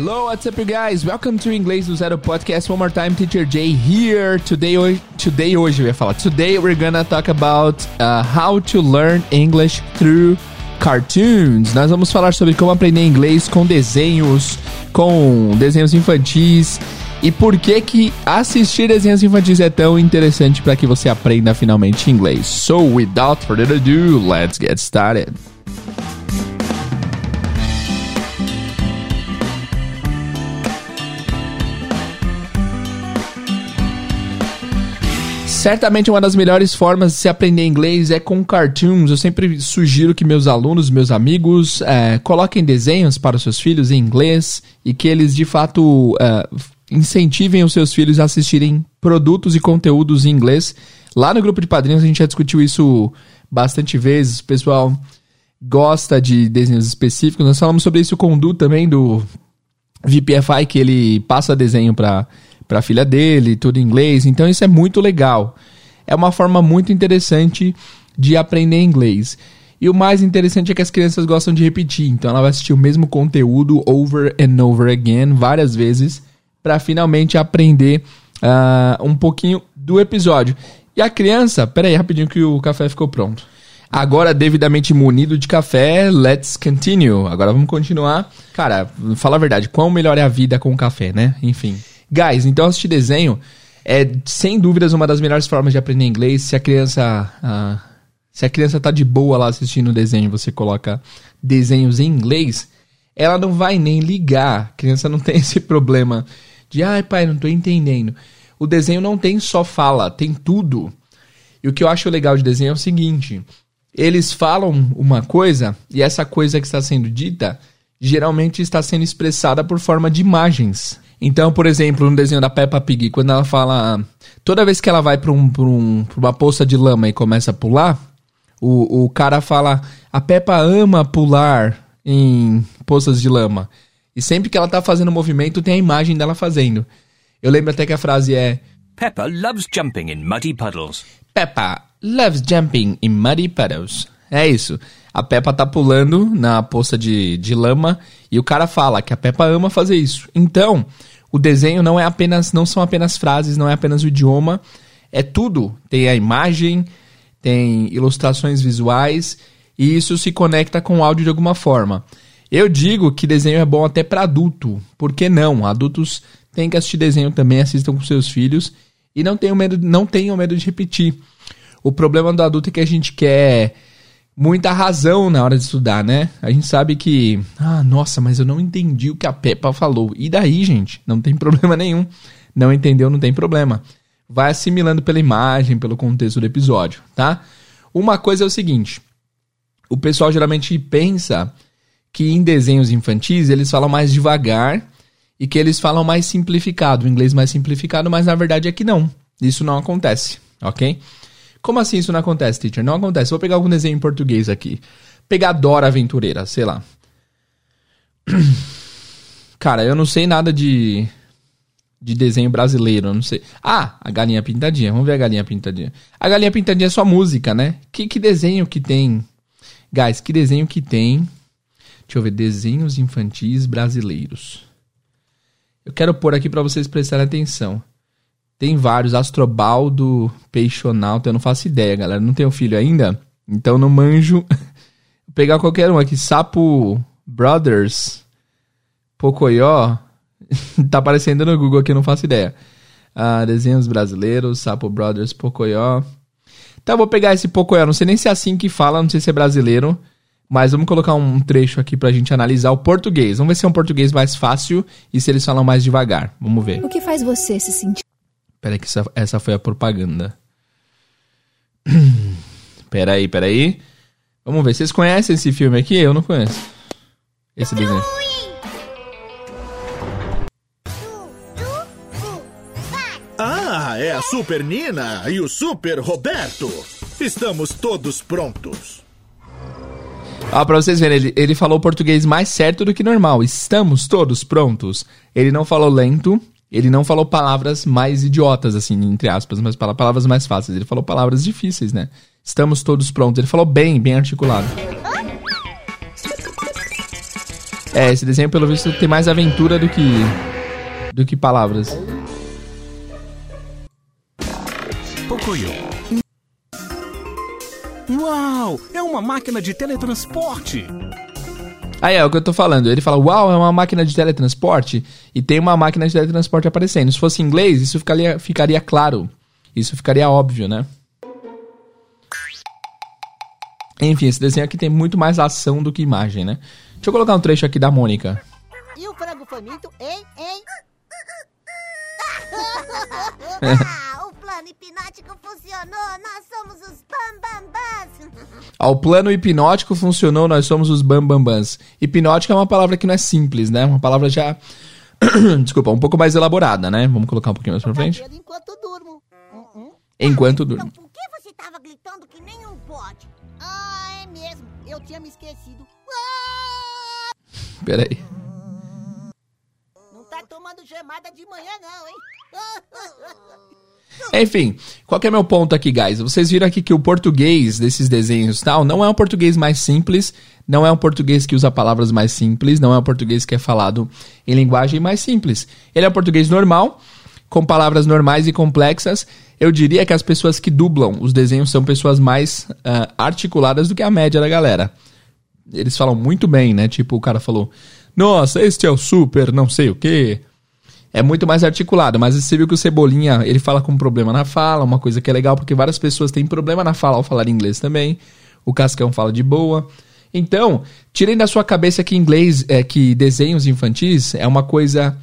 Hello, what's up, you guys? Welcome to Inglês do Zero Podcast. One more time, Teacher Jay here. Today, today hoje eu ia falar. Today we're gonna talk about uh, how to learn English through cartoons. Nós vamos falar sobre como aprender inglês com desenhos, com desenhos infantis e por que que assistir desenhos infantis é tão interessante para que você aprenda finalmente inglês. So, without further ado, let's get started. Certamente uma das melhores formas de se aprender inglês é com cartoons. Eu sempre sugiro que meus alunos, meus amigos, é, coloquem desenhos para os seus filhos em inglês e que eles de fato é, incentivem os seus filhos a assistirem produtos e conteúdos em inglês. Lá no grupo de padrinhos a gente já discutiu isso bastante vezes. O pessoal gosta de desenhos específicos. Nós falamos sobre isso com o Du também, do VPFI, que ele passa desenho para para a filha dele, tudo em inglês. Então isso é muito legal. É uma forma muito interessante de aprender inglês. E o mais interessante é que as crianças gostam de repetir. Então ela vai assistir o mesmo conteúdo over and over again várias vezes para finalmente aprender uh, um pouquinho do episódio. E a criança, peraí, rapidinho que o café ficou pronto. Agora devidamente munido de café, let's continue. Agora vamos continuar. Cara, fala a verdade, quão melhor é a vida com café, né? Enfim. Guys, então assistir desenho é sem dúvidas uma das melhores formas de aprender inglês. Se a criança. Uh, se a criança tá de boa lá assistindo o desenho, você coloca desenhos em inglês, ela não vai nem ligar. A criança não tem esse problema de, ai pai, não tô entendendo. O desenho não tem só fala, tem tudo. E o que eu acho legal de desenho é o seguinte: eles falam uma coisa e essa coisa que está sendo dita geralmente está sendo expressada por forma de imagens. Então, por exemplo, no desenho da Peppa Pig, quando ela fala. Toda vez que ela vai para um, um, uma poça de lama e começa a pular, o, o cara fala: A Peppa ama pular em poças de lama. E sempre que ela tá fazendo movimento, tem a imagem dela fazendo. Eu lembro até que a frase é: Peppa loves jumping in muddy puddles. Peppa loves jumping in muddy puddles. É isso. A Peppa tá pulando na poça de, de lama e o cara fala que a Peppa ama fazer isso. Então, o desenho não é apenas, não são apenas frases, não é apenas o idioma, é tudo. Tem a imagem, tem ilustrações visuais e isso se conecta com o áudio de alguma forma. Eu digo que desenho é bom até para adulto. Por que não? Adultos têm que assistir desenho também, assistam com seus filhos e não tenham medo, não tenham medo de repetir. O problema do adulto é que a gente quer muita razão na hora de estudar, né? A gente sabe que, ah, nossa, mas eu não entendi o que a Peppa falou. E daí, gente? Não tem problema nenhum. Não entendeu, não tem problema. Vai assimilando pela imagem, pelo contexto do episódio, tá? Uma coisa é o seguinte: o pessoal geralmente pensa que em desenhos infantis eles falam mais devagar e que eles falam mais simplificado, o inglês mais simplificado, mas na verdade é que não. Isso não acontece, ok? Como assim isso não acontece, teacher? Não acontece. Vou pegar algum desenho em português aqui. Pegar Dora Aventureira, sei lá. Cara, eu não sei nada de de desenho brasileiro, não sei. Ah, a galinha pintadinha. Vamos ver a galinha pintadinha. A galinha pintadinha é só música, né? Que, que desenho que tem? Guys, que desenho que tem? Deixa eu ver. Desenhos infantis brasileiros. Eu quero pôr aqui para vocês prestarem atenção. Tem vários, Astrobaldo, Peixonauta, eu não faço ideia, galera. Não tenho filho ainda, então não manjo. Vou pegar qualquer um aqui. Sapo Brothers, Pocoyó. tá aparecendo no Google aqui, eu não faço ideia. Ah, desenhos brasileiros, Sapo Brothers, Pocoyó. Eu vou pegar esse Pocoyó, não sei nem se é assim que fala, não sei se é brasileiro. Mas vamos colocar um trecho aqui pra gente analisar o português. Vamos ver se é um português mais fácil e se eles falam mais devagar. Vamos ver. O que faz você se sentir Peraí que essa, essa foi a propaganda. peraí, peraí. Vamos ver, vocês conhecem esse filme aqui? Eu não conheço. Esse desenho. Ah, é a Super Nina e o Super Roberto. Estamos todos prontos. Ah, pra vocês verem, ele, ele falou português mais certo do que normal. Estamos todos prontos. Ele não falou lento, ele não falou palavras mais idiotas, assim, entre aspas, mas palavras mais fáceis. Ele falou palavras difíceis, né? Estamos todos prontos. Ele falou bem, bem articulado. É, esse desenho, pelo visto, tem mais aventura do que. do que palavras. Pocoyo. Uau! É uma máquina de teletransporte! Aí é o que eu tô falando. Ele fala, uau, é uma máquina de teletransporte. E tem uma máquina de teletransporte aparecendo. Se fosse em inglês, isso ficaria, ficaria claro. Isso ficaria óbvio, né? Enfim, esse desenho aqui tem muito mais ação do que imagem, né? Deixa eu colocar um trecho aqui da Mônica. E o frango faminto, hein, hein? ah, o plano hipnótico funcionou, nós somos os bambambãs. Ó, o plano hipnótico funcionou, nós somos os bambambãs. Hipnótico é uma palavra que não é simples, né? Uma palavra já... Desculpa, um pouco mais elaborada, né? Vamos colocar um pouquinho mais pra frente. Enquanto durmo. Hum, hum. Enquanto Então durmo. por que você tava gritando que nem um bode? Ah, é mesmo, eu tinha me esquecido. Ah, Pera aí. não tá tomando gemada de manhã não, hein? Enfim, qual é meu ponto aqui, guys? Vocês viram aqui que o português desses desenhos tal não é um português mais simples, não é um português que usa palavras mais simples, não é um português que é falado em linguagem mais simples. Ele é um português normal, com palavras normais e complexas. Eu diria que as pessoas que dublam os desenhos são pessoas mais ah, articuladas do que a média da galera. Eles falam muito bem, né? Tipo, o cara falou: Nossa, este é o super, não sei o quê é muito mais articulado, mas você viu que o Cebolinha, ele fala com problema na fala, uma coisa que é legal, porque várias pessoas têm problema na fala ao falar inglês também. O Cascão fala de boa. Então, tirem da sua cabeça que inglês, é que desenhos infantis é uma coisa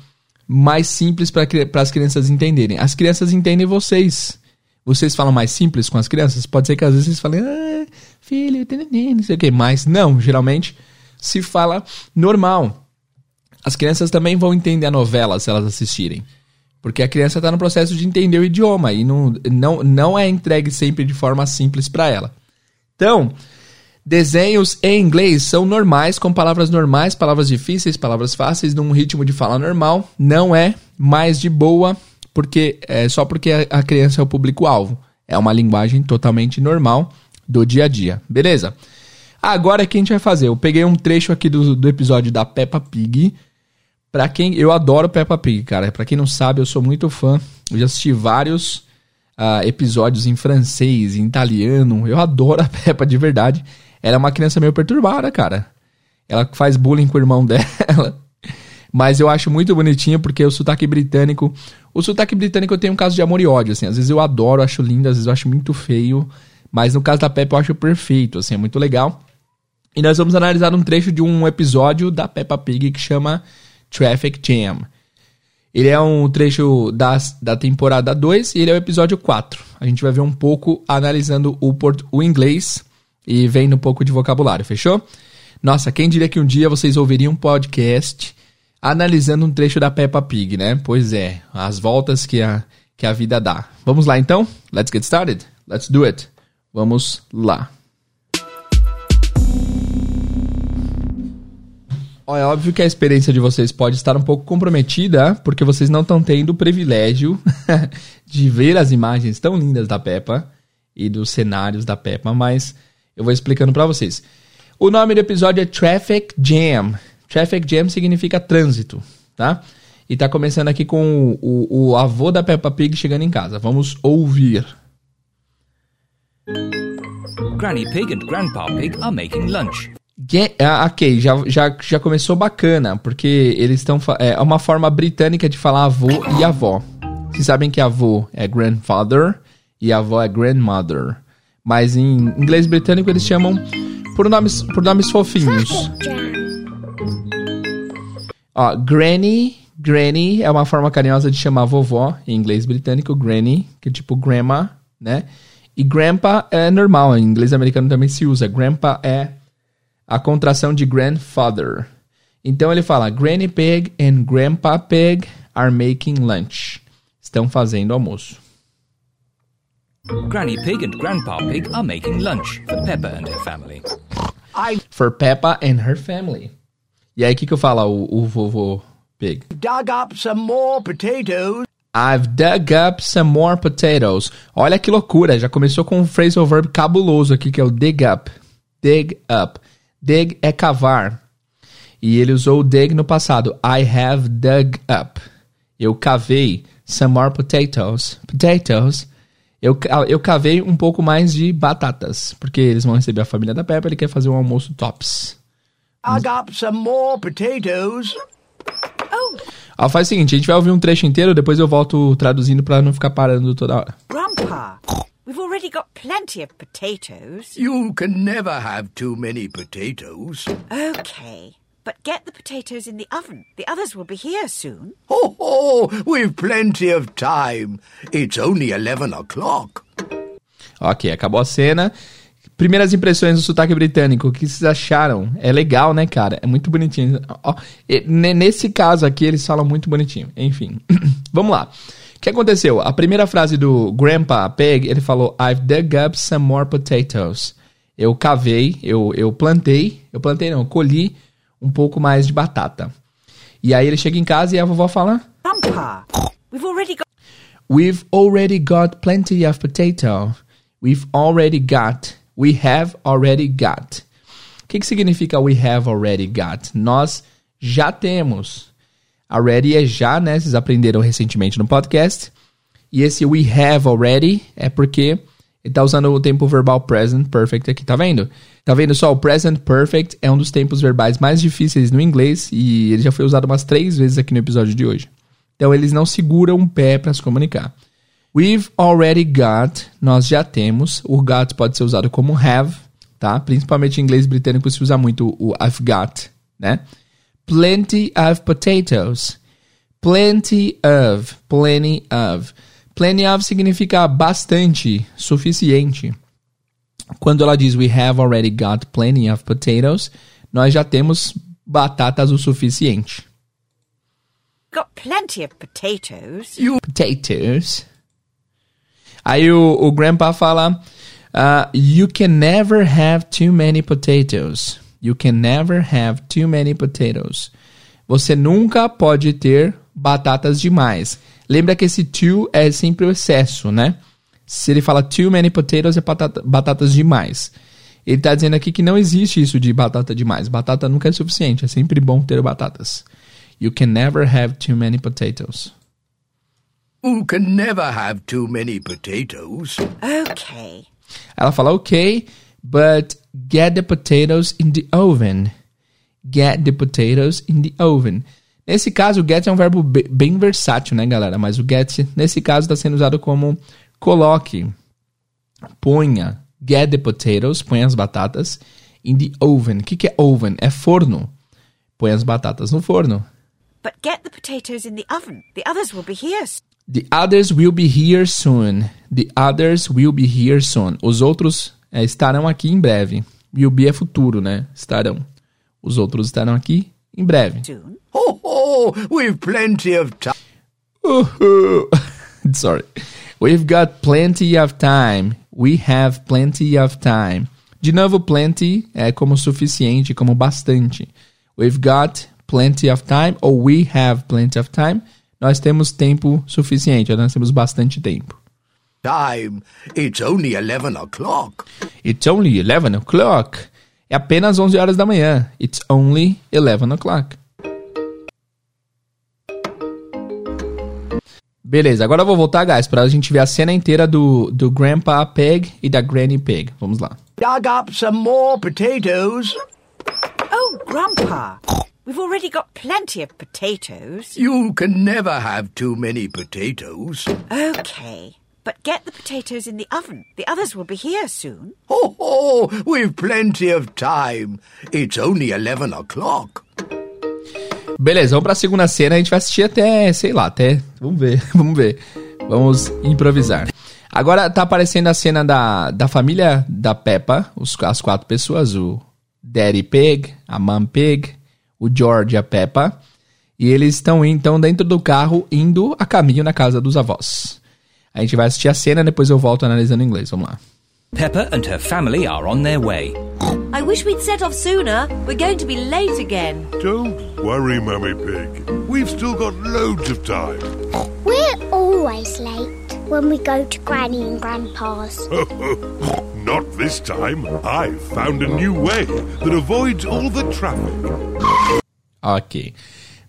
mais simples para as crianças entenderem. As crianças entendem vocês. Vocês falam mais simples com as crianças? Pode ser que às vezes vocês falem, ah, filho, não sei o que, mas não, geralmente se fala normal as crianças também vão entender a novela se elas assistirem. Porque a criança está no processo de entender o idioma e não, não, não é entregue sempre de forma simples para ela. Então, desenhos em inglês são normais, com palavras normais, palavras difíceis, palavras fáceis, num ritmo de fala normal. Não é mais de boa, porque é só porque a- criança é o público-alvo. É uma linguagem totalmente normal do dia a dia. Beleza? Agora o que a gente vai fazer? Eu peguei um trecho aqui do, do episódio da Peppa Pig. Pra quem. Eu adoro Peppa Pig, cara. Pra quem não sabe, eu sou muito fã. Eu já assisti vários ah, episódios em francês, em italiano. Eu adoro a Peppa de verdade. Ela é uma criança meio perturbada, cara. Ela faz bullying com o irmão dela. Mas eu acho muito bonitinho porque o sotaque britânico. O sotaque britânico eu tenho um caso de amor e ódio, assim. Às vezes eu adoro, acho lindo, às vezes eu acho muito feio. Mas no caso da Peppa eu acho perfeito, assim, é muito legal. E nós vamos analisar um trecho de um episódio da Peppa Pig que chama Traffic Jam. Ele é um trecho da, da temporada 2 e ele é o episódio 4. A gente vai ver um pouco analisando o, port o inglês e vendo um pouco de vocabulário, fechou? Nossa, quem diria que um dia vocês ouviriam um podcast analisando um trecho da Peppa Pig, né? Pois é, as voltas que a, que a vida dá. Vamos lá então? Let's get started. Let's do it. Vamos lá. Ó, é óbvio que a experiência de vocês pode estar um pouco comprometida, porque vocês não estão tendo o privilégio de ver as imagens tão lindas da Peppa e dos cenários da Peppa, mas eu vou explicando pra vocês. O nome do episódio é Traffic Jam. Traffic Jam significa trânsito, tá? E tá começando aqui com o, o, o avô da Peppa Pig chegando em casa. Vamos ouvir. Granny Pig and Grandpa Pig are making lunch. Ah, ok, já, já, já começou bacana, porque eles estão. fa- É uma forma britânica de falar avô e avó. Vocês sabem que avô é grandfather e avó é grandmother. Mas em inglês britânico eles chamam por nomes, por nomes fofinhos. Ó, granny, granny é uma forma carinhosa de chamar vovó em inglês britânico, granny, que é tipo grandma, né? E grandpa é normal, em inglês americano também se usa. Grandpa é a contração de grandfather. Então ele fala: Granny Pig and Grandpa Pig are making lunch. Estão fazendo almoço. Granny Pig and Grandpa Pig are making lunch for Peppa and her family. For Peppa and her family. E aí o que, que eu falo, o, o vovô Pig? dug up some more potatoes. I've dug up some more potatoes. Olha que loucura, já começou com um phrasal verb cabuloso aqui, que é o dig up. Dig up. Dig é cavar. E ele usou o dig no passado. I have dug up. Eu cavei some more potatoes. Potatoes. Eu, eu cavei um pouco mais de batatas. Porque eles vão receber a família da Peppa. Ele quer fazer um almoço tops. Dug up some more potatoes. Ó, faz o seguinte, a gente vai ouvir um trecho inteiro, depois eu volto traduzindo pra não ficar parando toda hora. Grandpa, we've already got plenty of potatoes. You can never have too many potatoes. Okay, but get the potatoes in the oven. The others will be here soon. Ho ho! We've plenty of time. It's only eleven o'clock. Ok, acabou a cena. Primeiras impressões do sotaque britânico, o que vocês acharam? É legal, né, cara? É muito bonitinho. Nesse caso aqui, eles falam muito bonitinho. Enfim, vamos lá. O que aconteceu? A primeira frase do Grandpa Pig, ele falou: I've dug up some more potatoes. Eu cavei, eu, eu plantei, eu plantei não, eu colhi um pouco mais de batata. E aí ele chega em casa e a vovó fala: Grandpa, we've already got We've already got plenty of potato. We've already got. We have already got. O que, que significa we have already got? Nós já temos. Already é já, né? Vocês aprenderam recentemente no podcast. E esse we have already é porque ele tá usando o tempo verbal present perfect aqui, tá vendo? Tá vendo só? O present perfect é um dos tempos verbais mais difíceis no inglês e ele já foi usado umas três vezes aqui no episódio de hoje. Então eles não seguram o pé para se comunicar. We've already got, nós já temos. O got pode ser usado como have, tá? Principalmente em inglês britânico se usa muito o I've got, né? Plenty of potatoes. Plenty of, plenty of. Plenty of significa bastante, suficiente. Quando ela diz we have already got plenty of potatoes, nós já temos batatas o suficiente. got plenty of potatoes. potatoes. Aí o, o grandpa fala: uh, You can never have too many potatoes. You can never have too many potatoes. Você nunca pode ter batatas demais. Lembra que esse too é sempre o excesso, né? Se ele fala too many potatoes, é batata, batatas demais. Ele tá dizendo aqui que não existe isso de batata demais. Batata nunca é suficiente. É sempre bom ter batatas. You can never have too many potatoes. You can never have too many potatoes. Okay, Ela fala, ok, but get the potatoes in the oven. Get the potatoes in the oven. Nesse caso, o get é um verbo be- bem versátil, né, galera? Mas o get, nesse caso, está sendo usado como coloque, ponha. Get the potatoes, põe as batatas in the oven. O que, que é oven? É forno. Põe as batatas no forno. but get the potatoes in the oven. The others will be here. The others will be here soon. The others will be here soon. Os outros é, estarão aqui em breve. Will be é futuro, né? Estarão. Os outros estarão aqui em breve. soon. Ho ho! We've plenty of time. Uhul. Sorry. We've got plenty of time. We have plenty of time. De novo, plenty é como suficiente, como bastante. We've got plenty of time ou we have plenty of time. Nós temos tempo suficiente, nós temos bastante tempo. Time. It's only eleven o'clock. It's only 11 o'clock. É apenas 11 horas da manhã. It's only 11 o'clock. Beleza, agora eu vou voltar, guys, pra gente ver a cena inteira do, do Grandpa Pig e da Granny Pig. Vamos lá. Dug up some more potatoes. Oh, Grandpa, we've already got plenty of potatoes. You can never have too many potatoes. Okay, but get the potatoes in the oven. The others will be here soon. Ho ho! We've plenty of time. It's only eleven o'clock. Beleza, vamos pra segunda cena. A gente vai assistir até, sei lá, até. Vamos ver, vamos ver. Vamos improvisar. Agora tá aparecendo a cena da, da família da Peppa, os, as quatro pessoas: o Daddy Pig, a Mom Pig, o George e a Peppa. E eles estão então dentro do carro indo a caminho na casa dos avós. A gente vai assistir a cena, depois eu volto analisando em inglês. Vamos lá. Pepper and her family are on their way. I wish we'd set off sooner. We're going to be late again. Don't worry, Mummy Pig. We've still got loads of time. We're always late when we go to Granny and Grandpa's. Not this time. I've found a new way that avoids all the traffic. Ok.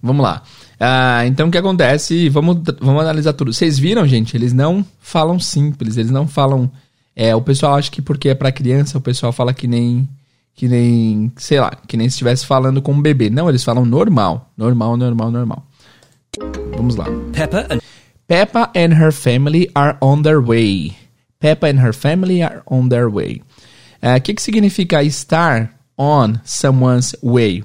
Vamos lá. Ah, então o que acontece? Vamos, vamos analisar tudo. Vocês viram, gente? Eles não falam simples, eles não falam. É, o pessoal acha que porque é pra criança, o pessoal fala que nem. Que nem. Sei lá, que nem se estivesse falando com um bebê. Não, eles falam normal. Normal, normal, normal. Vamos lá. Pepper and Peppa and her family are on their way. Peppa and her family are on their way. O que, que significa estar on someone's way?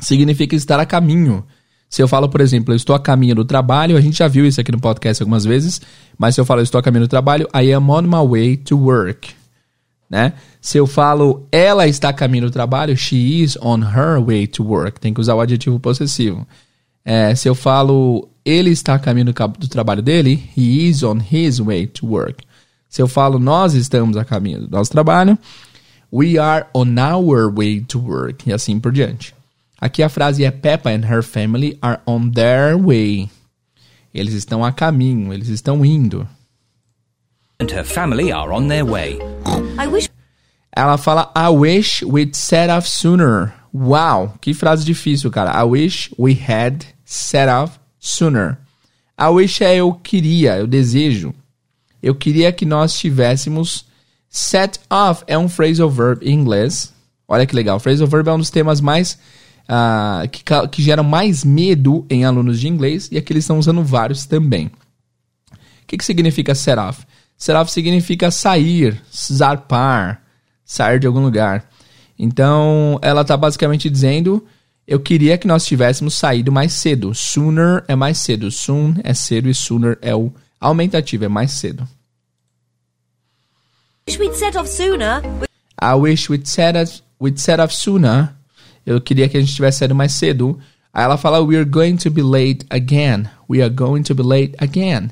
Significa estar a caminho. Se eu falo, por exemplo, eu estou a caminho do trabalho, a gente já viu isso aqui no podcast algumas vezes, mas se eu falo eu estou a caminho do trabalho, I am on my way to work. Né? Se eu falo ela está a caminho do trabalho, she is on her way to work. Tem que usar o adjetivo possessivo. É, se eu falo ele está a caminho do, do trabalho dele, he is on his way to work. Se eu falo nós estamos a caminho do nosso trabalho, we are on our way to work. E assim por diante. Aqui a frase é Peppa and her family are on their way. Eles estão a caminho, eles estão indo. and her family are on their way. I wish Ela fala I wish we'd set off sooner. Uau, que frase difícil, cara. I wish we had set off sooner. I wish é eu queria, eu desejo. Eu queria que nós tivéssemos set off é um phrasal verb em inglês. Olha que legal. Phrasal verb é um dos temas mais ah, que, que geram mais medo em alunos de inglês e aqui eles estão usando vários também. O que, que significa set off? Set off significa sair, zarpar, sair de algum lugar. Então, ela está basicamente dizendo: eu queria que nós tivéssemos saído mais cedo. Sooner é mais cedo. Soon é cedo e sooner é o aumentativo, é mais cedo. we'd set off sooner. I wish we'd set off, we'd set off sooner. Eu queria que a gente tivesse saído mais cedo. Aí ela fala: We're going to be late again. We are going to be late again.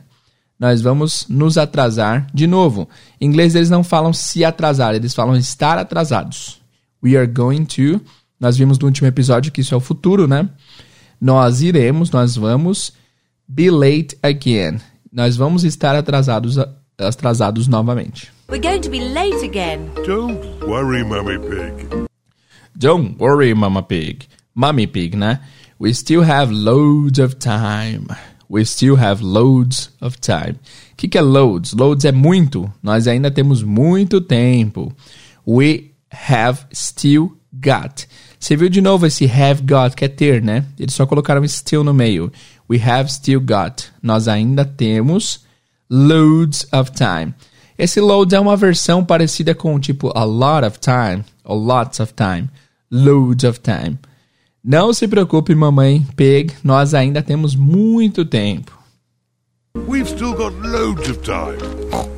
Nós vamos nos atrasar de novo. Em inglês eles não falam se atrasar, eles falam estar atrasados. We are going to. Nós vimos no último episódio que isso é o futuro, né? Nós iremos, nós vamos be late again. Nós vamos estar atrasados, atrasados novamente. We're going to be late again. Don't worry, Mummy Pig. Don't worry, Mama Pig. Mommy Pig, né? We still have loads of time. We still have loads of time. O que, que é loads? Loads é muito. Nós ainda temos muito tempo. We have still got. Você viu de novo esse have got, que é ter, né? Eles só colocaram still no meio. We have still got. Nós ainda temos loads of time. Esse loads é uma versão parecida com tipo a lot of time, ou lots of time, loads of time. Não se preocupe, mamãe Pig, nós ainda temos muito tempo. We've still got loads of time.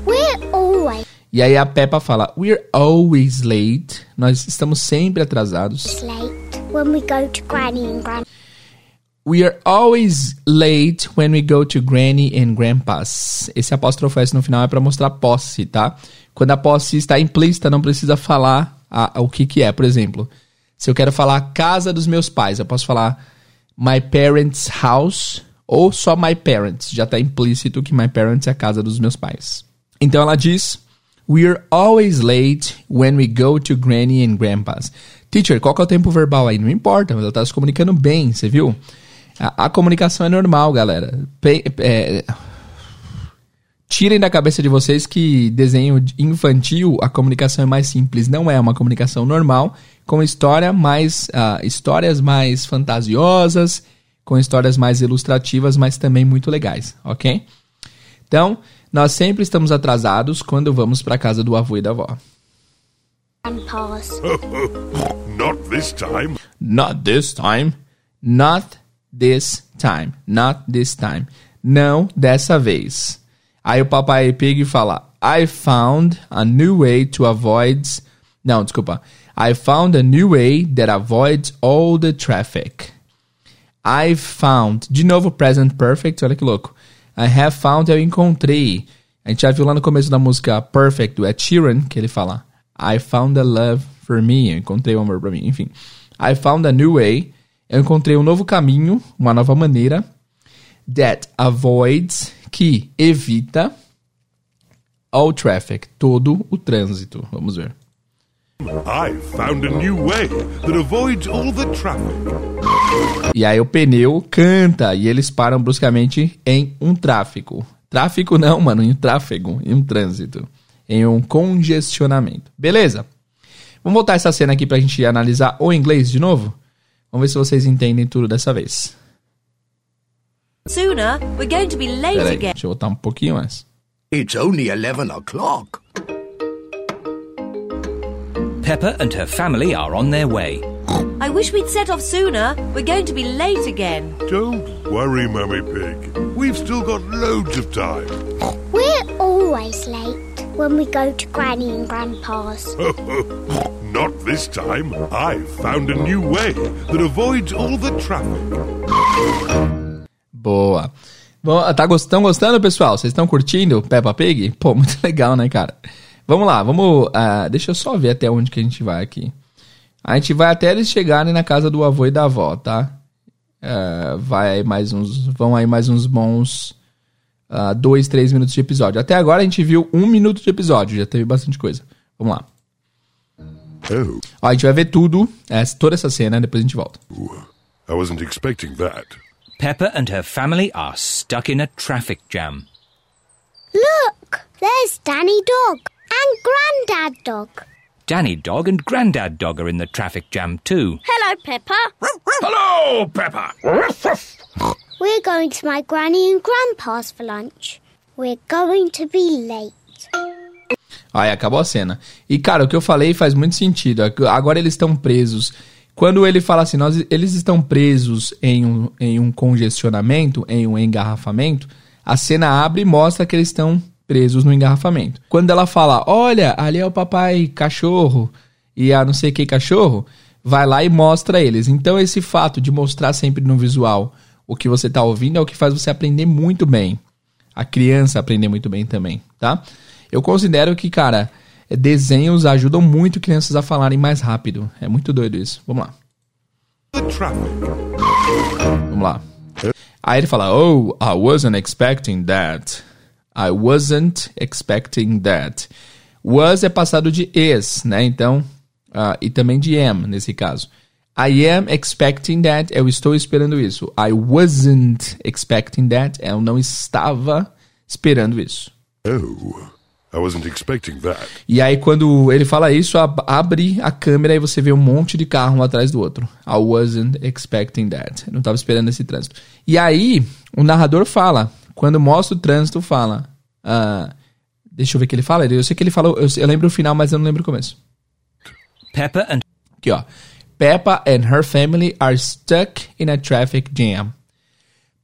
We're always E aí a Peppa fala: We're always late. Nós estamos sempre atrasados. late when we go to Granny and Grandma. We are always late when we go to Granny and Grandpa's. Esse apóstrofo S no final é para mostrar posse, tá? Quando a posse está implícita, não precisa falar a- a- o que que é. Por exemplo, se eu quero falar casa dos meus pais, eu posso falar my parents' house ou só my parents. Já está implícito que my parents é a casa dos meus pais. Então ela diz: We're always late when we go to Granny and Grandpa's. Teacher, qual que é o tempo verbal aí? Não importa, mas ela tá se comunicando bem, você viu? A, a comunicação é normal, galera. Pe- é, tirem da cabeça de vocês que desenho infantil, a comunicação é mais simples. Não é uma comunicação normal, com história mais, ah, histórias mais fantasiosas, com histórias mais ilustrativas, mas também muito legais, ok? Então, nós sempre estamos atrasados quando vamos para casa do avô e da avó. Not this time. Not this time. Not this time. Not this time. Não dessa vez. Aí o papai Pig fala: I found a new way to avoid. Não, desculpa. I found a new way that avoids all the traffic. I found. De novo, present perfect. Olha que louco. I have found, eu encontrei. A gente já viu lá no começo da música Perfect, do Ed Sheeran, que ele fala I found a love for me. Eu encontrei o amor pra mim. Enfim. I found a new way. Eu encontrei um novo caminho, uma nova maneira. That avoids, que evita all traffic, todo o trânsito. Vamos ver. I've found a new way that avoids all the traffic. E aí o pneu canta e eles param bruscamente em um tráfego. Tráfico não, mano, em um tráfego, em um trânsito, em um congestionamento. Beleza? Vamos voltar essa cena aqui pra gente analisar o inglês de novo? Vamos ver se vocês entendem tudo dessa vez. Sooner, we're going to be late Peraí, again. deixa eu voltar um pouquinho mais. It's only 11 o'clock. Pepper and her family are on their way. I wish we'd set off sooner. We're going to be late again. Don't worry, Mummy Pig. We've still got loads of time. We're always late when we go to Granny and Grandpa's. Not this time. I've found a new way that avoids all the traffic. Boa. Bom, tá gostando, gostando, pessoal? Vocês estão curtindo Peppa Pig? Pô, muito legal, né, cara? Vamos lá, vamos. ah, deixa eu só ver até onde que a gente vai aqui. A gente vai até eles chegarem na casa do avô e da avó, tá? Ah, vai aí mais uns. Vão aí mais uns bons. ah, dois, três minutos de episódio. Até agora a gente viu um minuto de episódio, já teve bastante coisa. Vamos lá. Oh, Ó, a gente vai ver tudo, é, toda essa cena, depois a gente volta. I wasn't expecting that. Pepper and her family are stuck in a traffic jam. Look, there's Danny Dog and Grandad Dog. Danny Dog and Grandad Dog are in the traffic jam too. Hello, Peppa. Hello, Pepper. We're going to my Granny and Grandpa's for lunch. We're going to be late. Aí acabou a cena. E, cara, o que eu falei faz muito sentido. Agora eles estão presos. Quando ele fala assim, nós, eles estão presos em um, em um congestionamento, em um engarrafamento, a cena abre e mostra que eles estão presos no engarrafamento. Quando ela fala, olha, ali é o papai cachorro e a não sei que cachorro, vai lá e mostra eles. Então esse fato de mostrar sempre no visual o que você está ouvindo é o que faz você aprender muito bem. A criança aprender muito bem também, tá? Eu considero que, cara, desenhos ajudam muito crianças a falarem mais rápido. É muito doido isso. Vamos lá. Vamos lá. Aí ele fala: Oh, I wasn't expecting that. I wasn't expecting that. Was é passado de is, né? Então, ah, e também de am, nesse caso. I am expecting that. Eu estou esperando isso. I wasn't expecting that. Eu não estava esperando isso. Oh, I wasn't expecting that. E aí, quando ele fala isso, ab- abre a câmera e você vê um monte de carro um atrás do outro. I wasn't expecting that. Eu não estava esperando esse trânsito. E aí, o narrador fala, quando mostra o trânsito, fala. ah, deixa eu ver o que ele fala. Eu sei que ele falou, eu, eu lembro o final, mas eu não lembro o começo. Pepper and Aqui, ó. Peppa and her family are stuck in a traffic jam.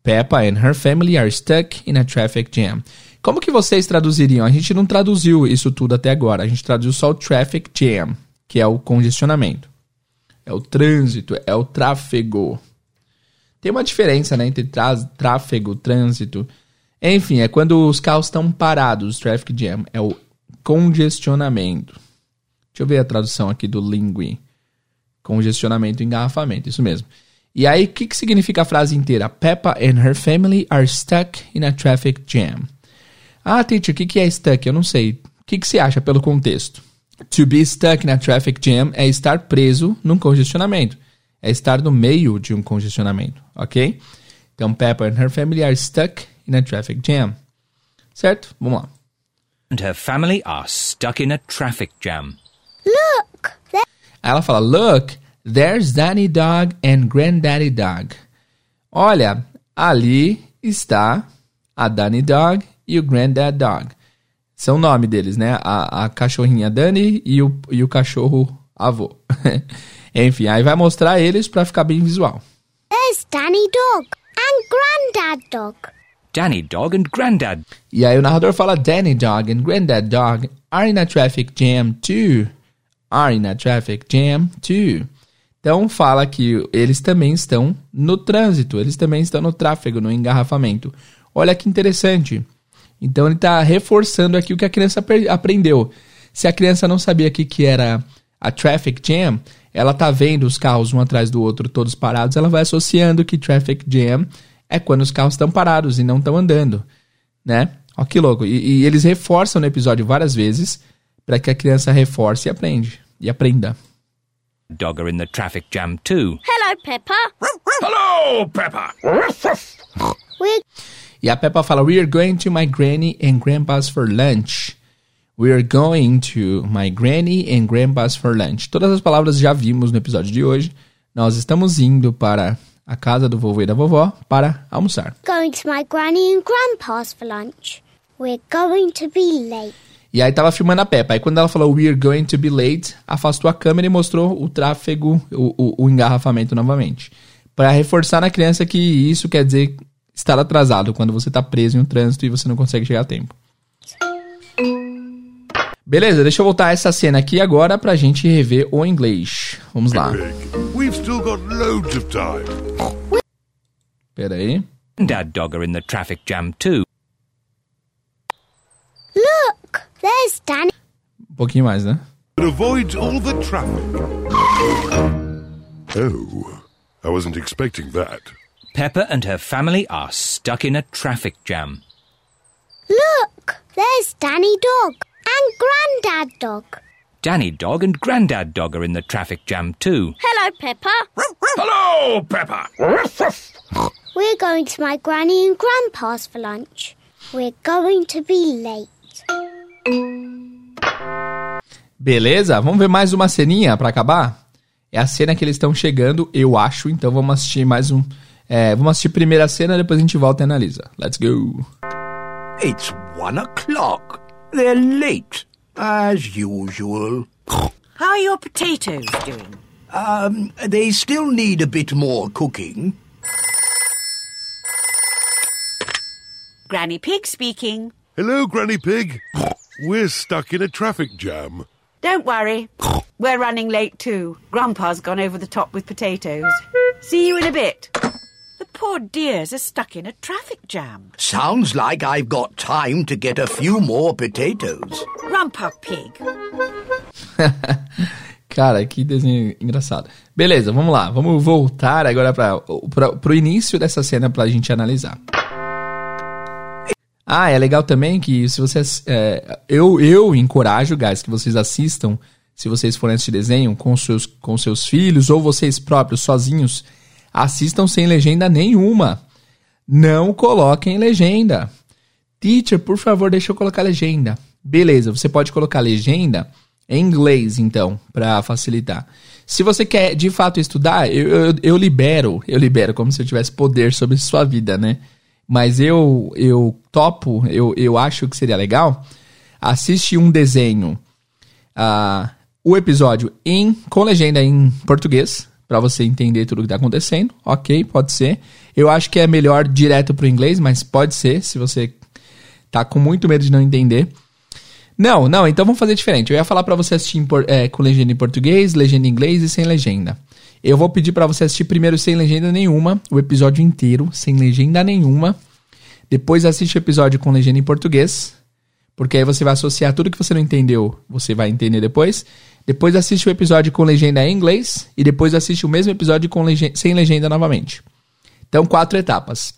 Peppa and her family are stuck in a traffic jam. Como que vocês traduziriam? A gente não traduziu isso tudo até agora. A gente traduziu só o traffic jam, que é o congestionamento. É o trânsito, é o tráfego. Tem uma diferença, né, entre tráfego, trânsito. Enfim, é quando os carros estão parados, traffic jam. É o congestionamento. Deixa eu ver a tradução aqui do Lingui. Congestionamento engarrafamento, isso mesmo. E aí, o que, que significa a frase inteira? Peppa and her family are stuck in a traffic jam. Ah, teacher, o que, que é stuck? Eu não sei. O que, que você acha pelo contexto? To be stuck in a traffic jam é estar preso num congestionamento. É estar no meio de um congestionamento, ok? Então, Peppa and her family are stuck in a traffic jam. Certo? Vamos lá. and her family are stuck in a traffic jam. Look, there. Ela fala: Look, there's Danny Dog and Granddaddy Dog. Olha, ali está a Danny Dog e o Granddad Dog. São o nome deles, né? A, a cachorrinha Dani e o, e o cachorro avô. Enfim, aí vai mostrar eles pra ficar bem visual. There's Danny Dog and Grandad Dog. Danny Dog and Grandad E aí o narrador fala: Danny Dog and Granddad Dog are in a traffic jam too. Are in a traffic jam too. Então fala que eles também estão no trânsito, eles também estão no tráfego, no engarrafamento. Olha que interessante. Então ele está reforçando aqui o que a criança apre- aprendeu. Se a criança não sabia o que, que era a traffic jam, ela tá vendo os carros um atrás do outro, todos parados, ela vai associando que traffic jam é quando os carros estão parados e não estão andando, né? Ó que louco. E, e eles reforçam no episódio várias vezes para que a criança reforce e aprende. e aprenda. Dogger in the traffic jam too. Hello, Peppa. Hello, Pepper. E a Peppa fala: We are going to my granny and grandpa's for lunch. We are going to my granny and grandpa's for lunch. Todas as palavras já vimos no episódio de hoje. Nós estamos indo para a casa do vovô e da vovó para almoçar. going to my granny and grandpa's for lunch. We're going to be late. E aí tava filmando a Peppa. Aí quando ela falou We're going to be late, afastou a câmera e mostrou o tráfego, o, o, o engarrafamento novamente. Para reforçar na criança que isso quer dizer estar atrasado, quando você tá preso em um trânsito e você não consegue chegar a tempo. Beleza, deixa eu voltar essa cena aqui agora pra gente rever o inglês. Vamos lá. We've still got loads of time. Pera aí. Dad Dogger in the traffic jam too. Look, there's Danny. Um pouquinho mais, né? It avoids all the traffic. Oh, I wasn't expecting that. Pepper and her family are stuck in a traffic jam. Look, there's Danny Dog and Grandad Dog. Danny Dog and Grandad Dog are in the traffic jam too. Hello, Peppa. Hello, Pepper. We're going to my granny and grandpa's for lunch. We're going to be late. Beleza? Vamos ver mais uma ceninha pra acabar? É a cena que eles estão chegando, eu acho. Então vamos assistir mais um. É, vamos assistir a primeira cena, depois a gente volta e analisa. Let's go! It's one o'clock. They're late, as usual. How are your potatoes doing? Um, they still need a bit more cooking. Granny Pig speaking. Hello, Granny Pig. We're stuck in a traffic jam. Don't worry. We're running late too. Grandpa's gone over the top with potatoes. See you in a bit. The poor dears are stuck in a traffic jam. Sounds like I've got time to get a few more potatoes. Grandpa Pig. Cara, que desenho engraçado. Beleza, vamos lá. Vamos voltar agora para pro início dessa cena pra gente analisar. Ah, é legal também que se vocês. é, eu, eu encorajo, guys, que vocês assistam, se vocês forem assistir desenho com seus, com seus filhos ou vocês próprios sozinhos, assistam sem legenda nenhuma. Não coloquem legenda. Teacher, por favor, deixa eu colocar legenda. Beleza, você pode colocar legenda em inglês, então, para facilitar. Se você quer de fato estudar, eu, eu, eu libero, eu libero como se eu tivesse poder sobre sua vida, né? Mas eu, eu topo, eu, eu acho que seria legal. Assiste um desenho, ah, o episódio em com legenda em português, para você entender tudo que tá acontecendo. Ok, pode ser. Eu acho que é melhor direto pro inglês, mas pode ser, se você tá com muito medo de não entender. Não, não, então vamos fazer diferente. Eu ia falar pra você assistir é, com legenda em português, legenda em inglês e sem legenda. Eu vou pedir pra você assistir primeiro sem legenda nenhuma, o episódio inteiro, sem legenda nenhuma. Depois assiste o episódio com legenda em português, porque aí você vai associar tudo que você não entendeu, você vai entender depois. Depois assiste o episódio com legenda em inglês e depois assiste o mesmo episódio com sem legenda novamente. Então, quatro etapas.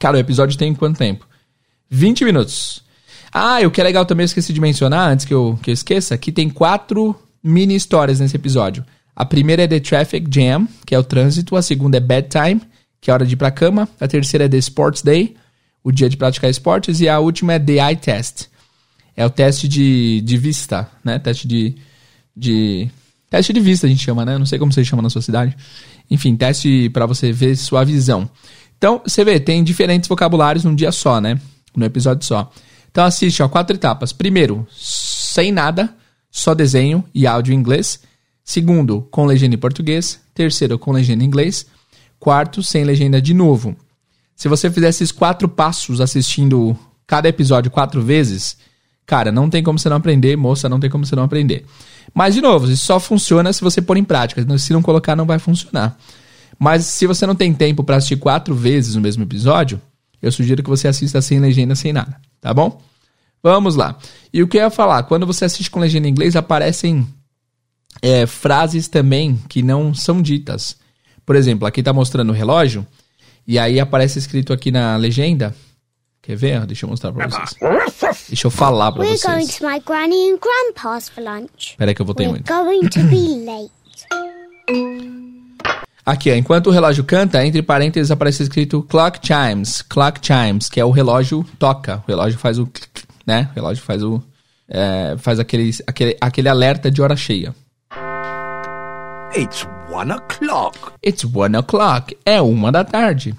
Cara, o episódio tem quanto tempo? 20 minutos. Ah, e o que é legal também, eu esqueci de mencionar, antes que eu, que eu esqueça, que tem quatro mini histórias nesse episódio. A primeira é The Traffic Jam, que é o trânsito. A segunda é Bedtime, que é a hora de ir pra cama. A terceira é The Sports Day, o dia de praticar esportes. E a última é The Eye Test. É o teste de, de vista, né? Teste de, de... Teste de vista a gente chama, né? Não sei como vocês chamam na sua cidade. Enfim, teste pra você ver sua visão. Então, você vê, tem diferentes vocabulários num dia só, né? No episódio só. Então assiste, ó, quatro etapas. Primeiro, sem nada, só desenho e áudio em inglês. Segundo, com legenda em português. Terceiro, com legenda em inglês. Quarto, sem legenda de novo. Se você fizer esses quatro passos assistindo cada episódio quatro vezes, cara, não tem como você não aprender, moça, não tem como você não aprender. Mas, de novo, isso só funciona se você pôr em prática. Se não colocar, não vai funcionar. Mas se você não tem tempo para assistir quatro vezes o mesmo episódio, eu sugiro que você assista sem legenda, sem nada, tá bom? Vamos lá. E o que eu ia falar? Quando você assiste com legenda em inglês, aparecem é, frases também que não são ditas. Por exemplo, aqui tá mostrando o relógio, e aí aparece escrito aqui na legenda Quer ver? Deixa eu mostrar pra vocês. Deixa eu falar pra We're going vocês. to my granny and grandpa's for lunch. Peraí que eu voltei We're muito. going to be late. Aqui, ó, enquanto o relógio canta, entre parênteses aparece escrito clock chimes, clock chimes, que é o relógio toca, o relógio faz o, né? O relógio faz o, é, faz aquele, aquele, aquele alerta de hora cheia. It's one o'clock. It's one o'clock, é uma da tarde.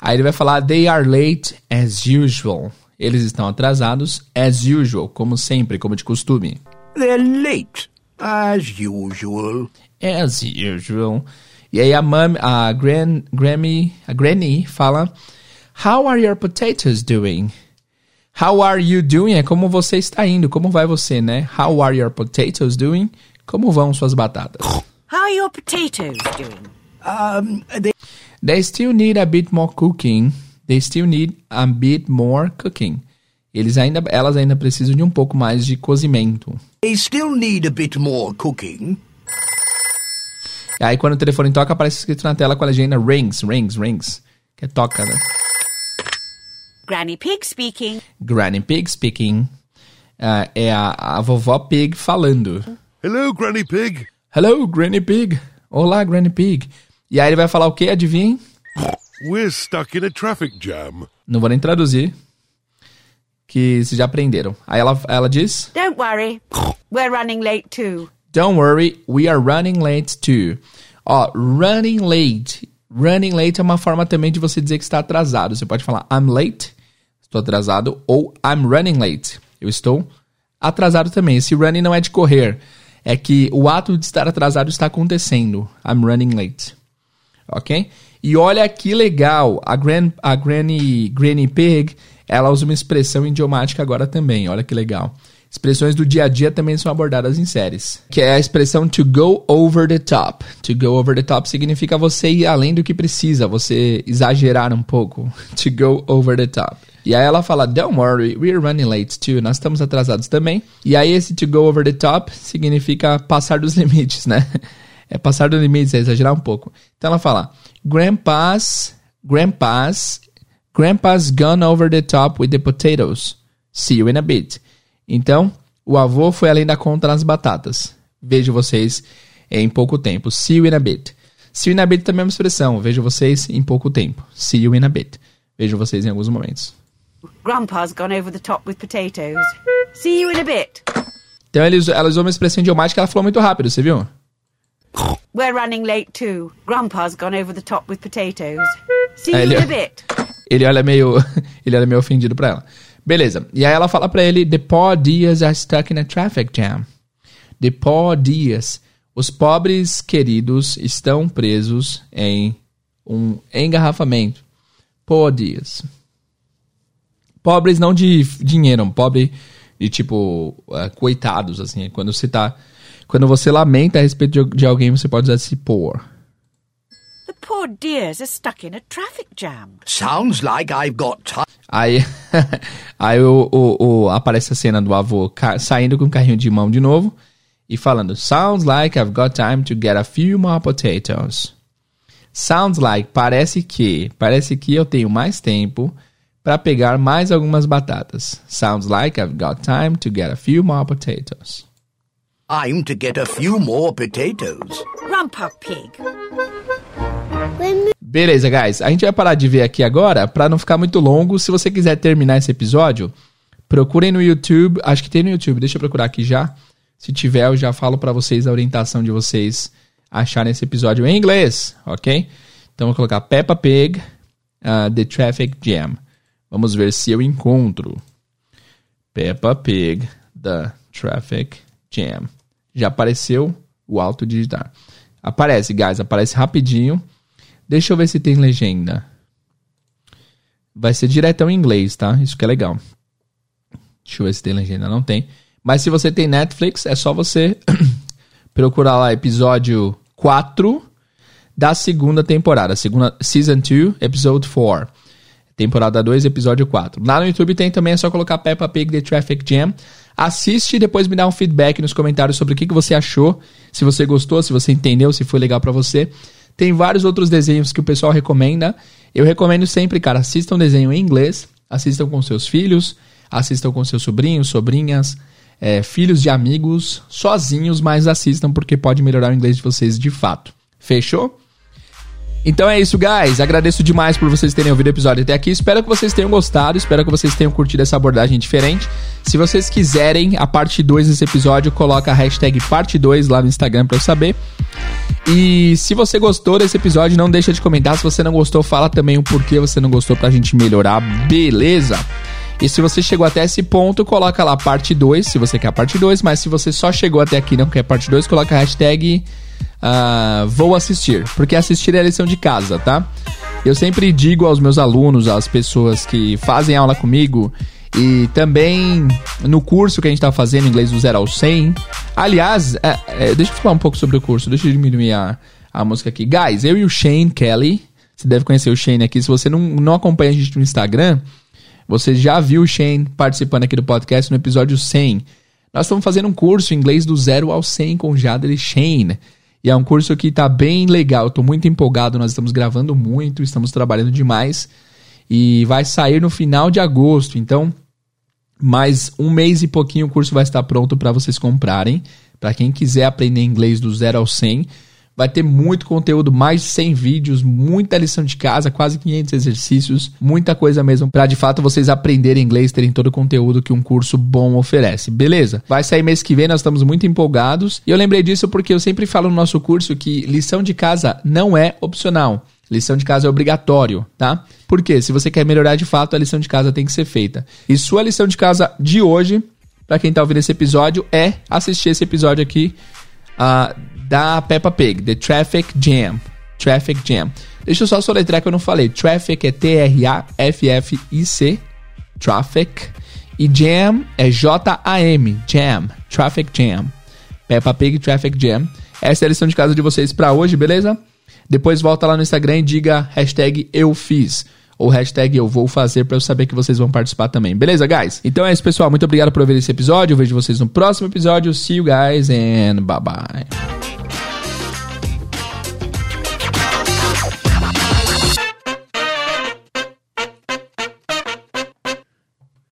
Aí ele vai falar they are late as usual. Eles estão atrasados as usual, como sempre, como de costume. They're late, as usual. As usual. E aí a mãe, a gran, Grammy, a Granny fala, How are your potatoes doing? How are you doing? É como você está indo, como vai você, né? How are your potatoes doing? Como vão suas batatas? How are your potatoes doing? Um, they, They still need a bit more cooking. They still need a bit more cooking. Eles ainda, elas ainda precisam de um pouco mais de cozimento. they still need a bit more cooking. Aí quando o telefone toca, aparece escrito na tela com a legenda rings, rings, rings. Que é toca, né? Granny Pig speaking. Granny Pig speaking. Ah, é a, a vovó Pig falando. Hello, Granny Pig. Hello, Granny Pig. Olá, Granny Pig. E aí ele vai falar o quê? Adivinhem? We're stuck in a traffic jam. Não vou nem traduzir. Que vocês já aprenderam. Aí ela, ela diz: Don't worry. We're running late too. Don't worry, we are running late too. Ó, running late. Running late é uma forma também de você dizer que está atrasado. Você pode falar I'm late, estou atrasado, ou I'm running late. Eu estou atrasado também. Esse running não é de correr. É que o ato de estar atrasado está acontecendo. I'm running late. Ok? E olha que legal. A, gran, a Granny, Granny Pig, ela usa uma expressão idiomática agora também. Olha que legal. Expressões do dia a dia também são abordadas em séries. Que é a expressão to go over the top. To go over the top significa você ir além do que precisa, você exagerar um pouco. To go over the top. E aí ela fala, don't worry, we're running late too. Nós estamos atrasados também. E aí esse to go over the top significa passar dos limites, né? É passar dos limites, é exagerar um pouco. Então ela fala, grandpa's, grandpa's, grandpa's gone over the top with the potatoes. See you in a bit. Então, o avô foi além da conta nas batatas. Vejo vocês em pouco tempo. See you in a bit. See you in a bit também é uma expressão. Vejo vocês em pouco tempo. See you in a bit. Vejo vocês em alguns momentos. Grandpa's gone over the top with potatoes. See you in a bit. Então, ela usou uma expressão idiomática que ela falou muito rápido, você viu? We're running late too. Grandpa's gone over the top with potatoes. See Aí you ele- in a bit. Ele olha meio, ele olha meio ofendido pra ela. Beleza. E aí ela fala pra ele, the poor dears are stuck in a traffic jam. The poor dears. Os pobres queridos estão presos em um engarrafamento. Poor dears. Pobres não de dinheiro, pobre de tipo, eh, coitados, assim. Quando você tá... Quando você lamenta a respeito de, de alguém, você pode usar esse poor. The poor dears are stuck in a traffic jam. Sounds like I've got time. Aí, aí o, o, o- aparece a cena do avô saindo com o carrinho de mão de novo e falando: Sounds like I've got time to get a few more potatoes. Sounds like, parece que, parece que eu tenho mais tempo para pegar mais algumas batatas. Sounds like I've got time to get a few more potatoes. Time to get a few more potatoes. Grandpa Pig. Beleza, guys. A gente vai parar de ver aqui agora para não ficar muito longo. Se você quiser terminar esse episódio, procurem no YouTube. Acho que tem no YouTube. Deixa eu procurar aqui já. Se tiver, eu já falo para vocês a orientação de vocês acharem esse episódio em inglês, ok? Então vou colocar Peppa Pig, uh, The Traffic Jam. Vamos ver se eu encontro Peppa Pig, The Traffic Jam. Já apareceu o auto digitar. Aparece, guys, aparece rapidinho. Deixa eu ver se tem legenda. Vai ser diretão em inglês, tá? Isso que é legal. Deixa eu ver se tem legenda. Não tem. Mas se você tem Netflix, é só você procurar lá episódio 4 da segunda temporada. Segunda, season 2, episode 4. Temporada 2, episódio 4. Lá no YouTube tem também, é só colocar Peppa Pig The Traffic Jam. Assiste e depois me dá um feedback nos comentários sobre o que, que você achou. Se você gostou, se você entendeu, se foi legal pra você. Tem vários outros desenhos que o pessoal recomenda. Eu recomendo sempre, cara, assista um desenho em inglês, Assistam com seus filhos, assistam com seus sobrinhos, sobrinhas, é, filhos de amigos, sozinhos, mas assistam porque pode melhorar o inglês de vocês de fato. Fechou? Então é isso, guys. Agradeço demais por vocês terem ouvido o episódio até aqui. Espero que vocês tenham gostado, espero que vocês tenham curtido essa abordagem diferente. Se vocês quiserem a parte 2 desse episódio, coloca a hashtag parte 2 lá no Instagram para eu saber. E se você gostou desse episódio, não deixa de comentar. Se você não gostou, fala também o porquê você não gostou pra gente melhorar, beleza? E se você chegou até esse ponto, coloca lá parte 2, se você quer a parte 2, mas se você só chegou até aqui e não quer parte 2, coloca a hashtag uh, vou assistir, porque assistir é a lição de casa, tá? Eu sempre digo aos meus alunos, às pessoas que fazem aula comigo, e também no curso que a gente tá fazendo, inglês do 0 ao 100. Aliás, é, é, deixa eu falar um pouco sobre o curso, deixa eu diminuir a, a música aqui. Guys, eu e o Shane Kelly, você deve conhecer o Shane aqui, se você não, não acompanha a gente no Instagram, você já viu o Shane participando aqui do podcast no episódio 100. Nós estamos fazendo um curso inglês do 0 ao 100 com Jader e Shane. E é um curso que está bem legal. Estou muito empolgado. Nós estamos gravando muito, estamos trabalhando demais. E vai sair no final de agosto. Então, mais um mês e pouquinho o curso vai estar pronto para vocês comprarem. Para quem quiser aprender inglês do 0 ao 100. Vai ter muito conteúdo, mais de 100 vídeos, muita lição de casa, quase 500 exercícios, muita coisa mesmo para de fato vocês aprenderem inglês, terem todo o conteúdo que um curso bom oferece. Beleza? Vai sair mês que vem, nós estamos muito empolgados. E eu lembrei disso porque eu sempre falo no nosso curso que lição de casa não é opcional. Lição de casa é obrigatório, tá? Porque se você quer melhorar de fato, a lição de casa tem que ser feita. E sua lição de casa de hoje, para quem tá ouvindo esse episódio, é assistir esse episódio aqui uh, da Peppa Pig, The Traffic Jam. Traffic Jam. Deixa eu só soletrar que eu não falei. Traffic é T-R-A-F-F-I-C. Traffic. E Jam é J-A-M. Jam. Traffic Jam. Peppa Pig Traffic Jam. Essa é a lição de casa de vocês para hoje, beleza? Depois volta lá no Instagram e diga hashtag eu fiz ou hashtag eu vou fazer para eu saber que vocês vão participar também. Beleza, guys? Então é isso, pessoal. Muito obrigado por ouvir esse episódio. Eu vejo vocês no próximo episódio. See you guys and bye bye.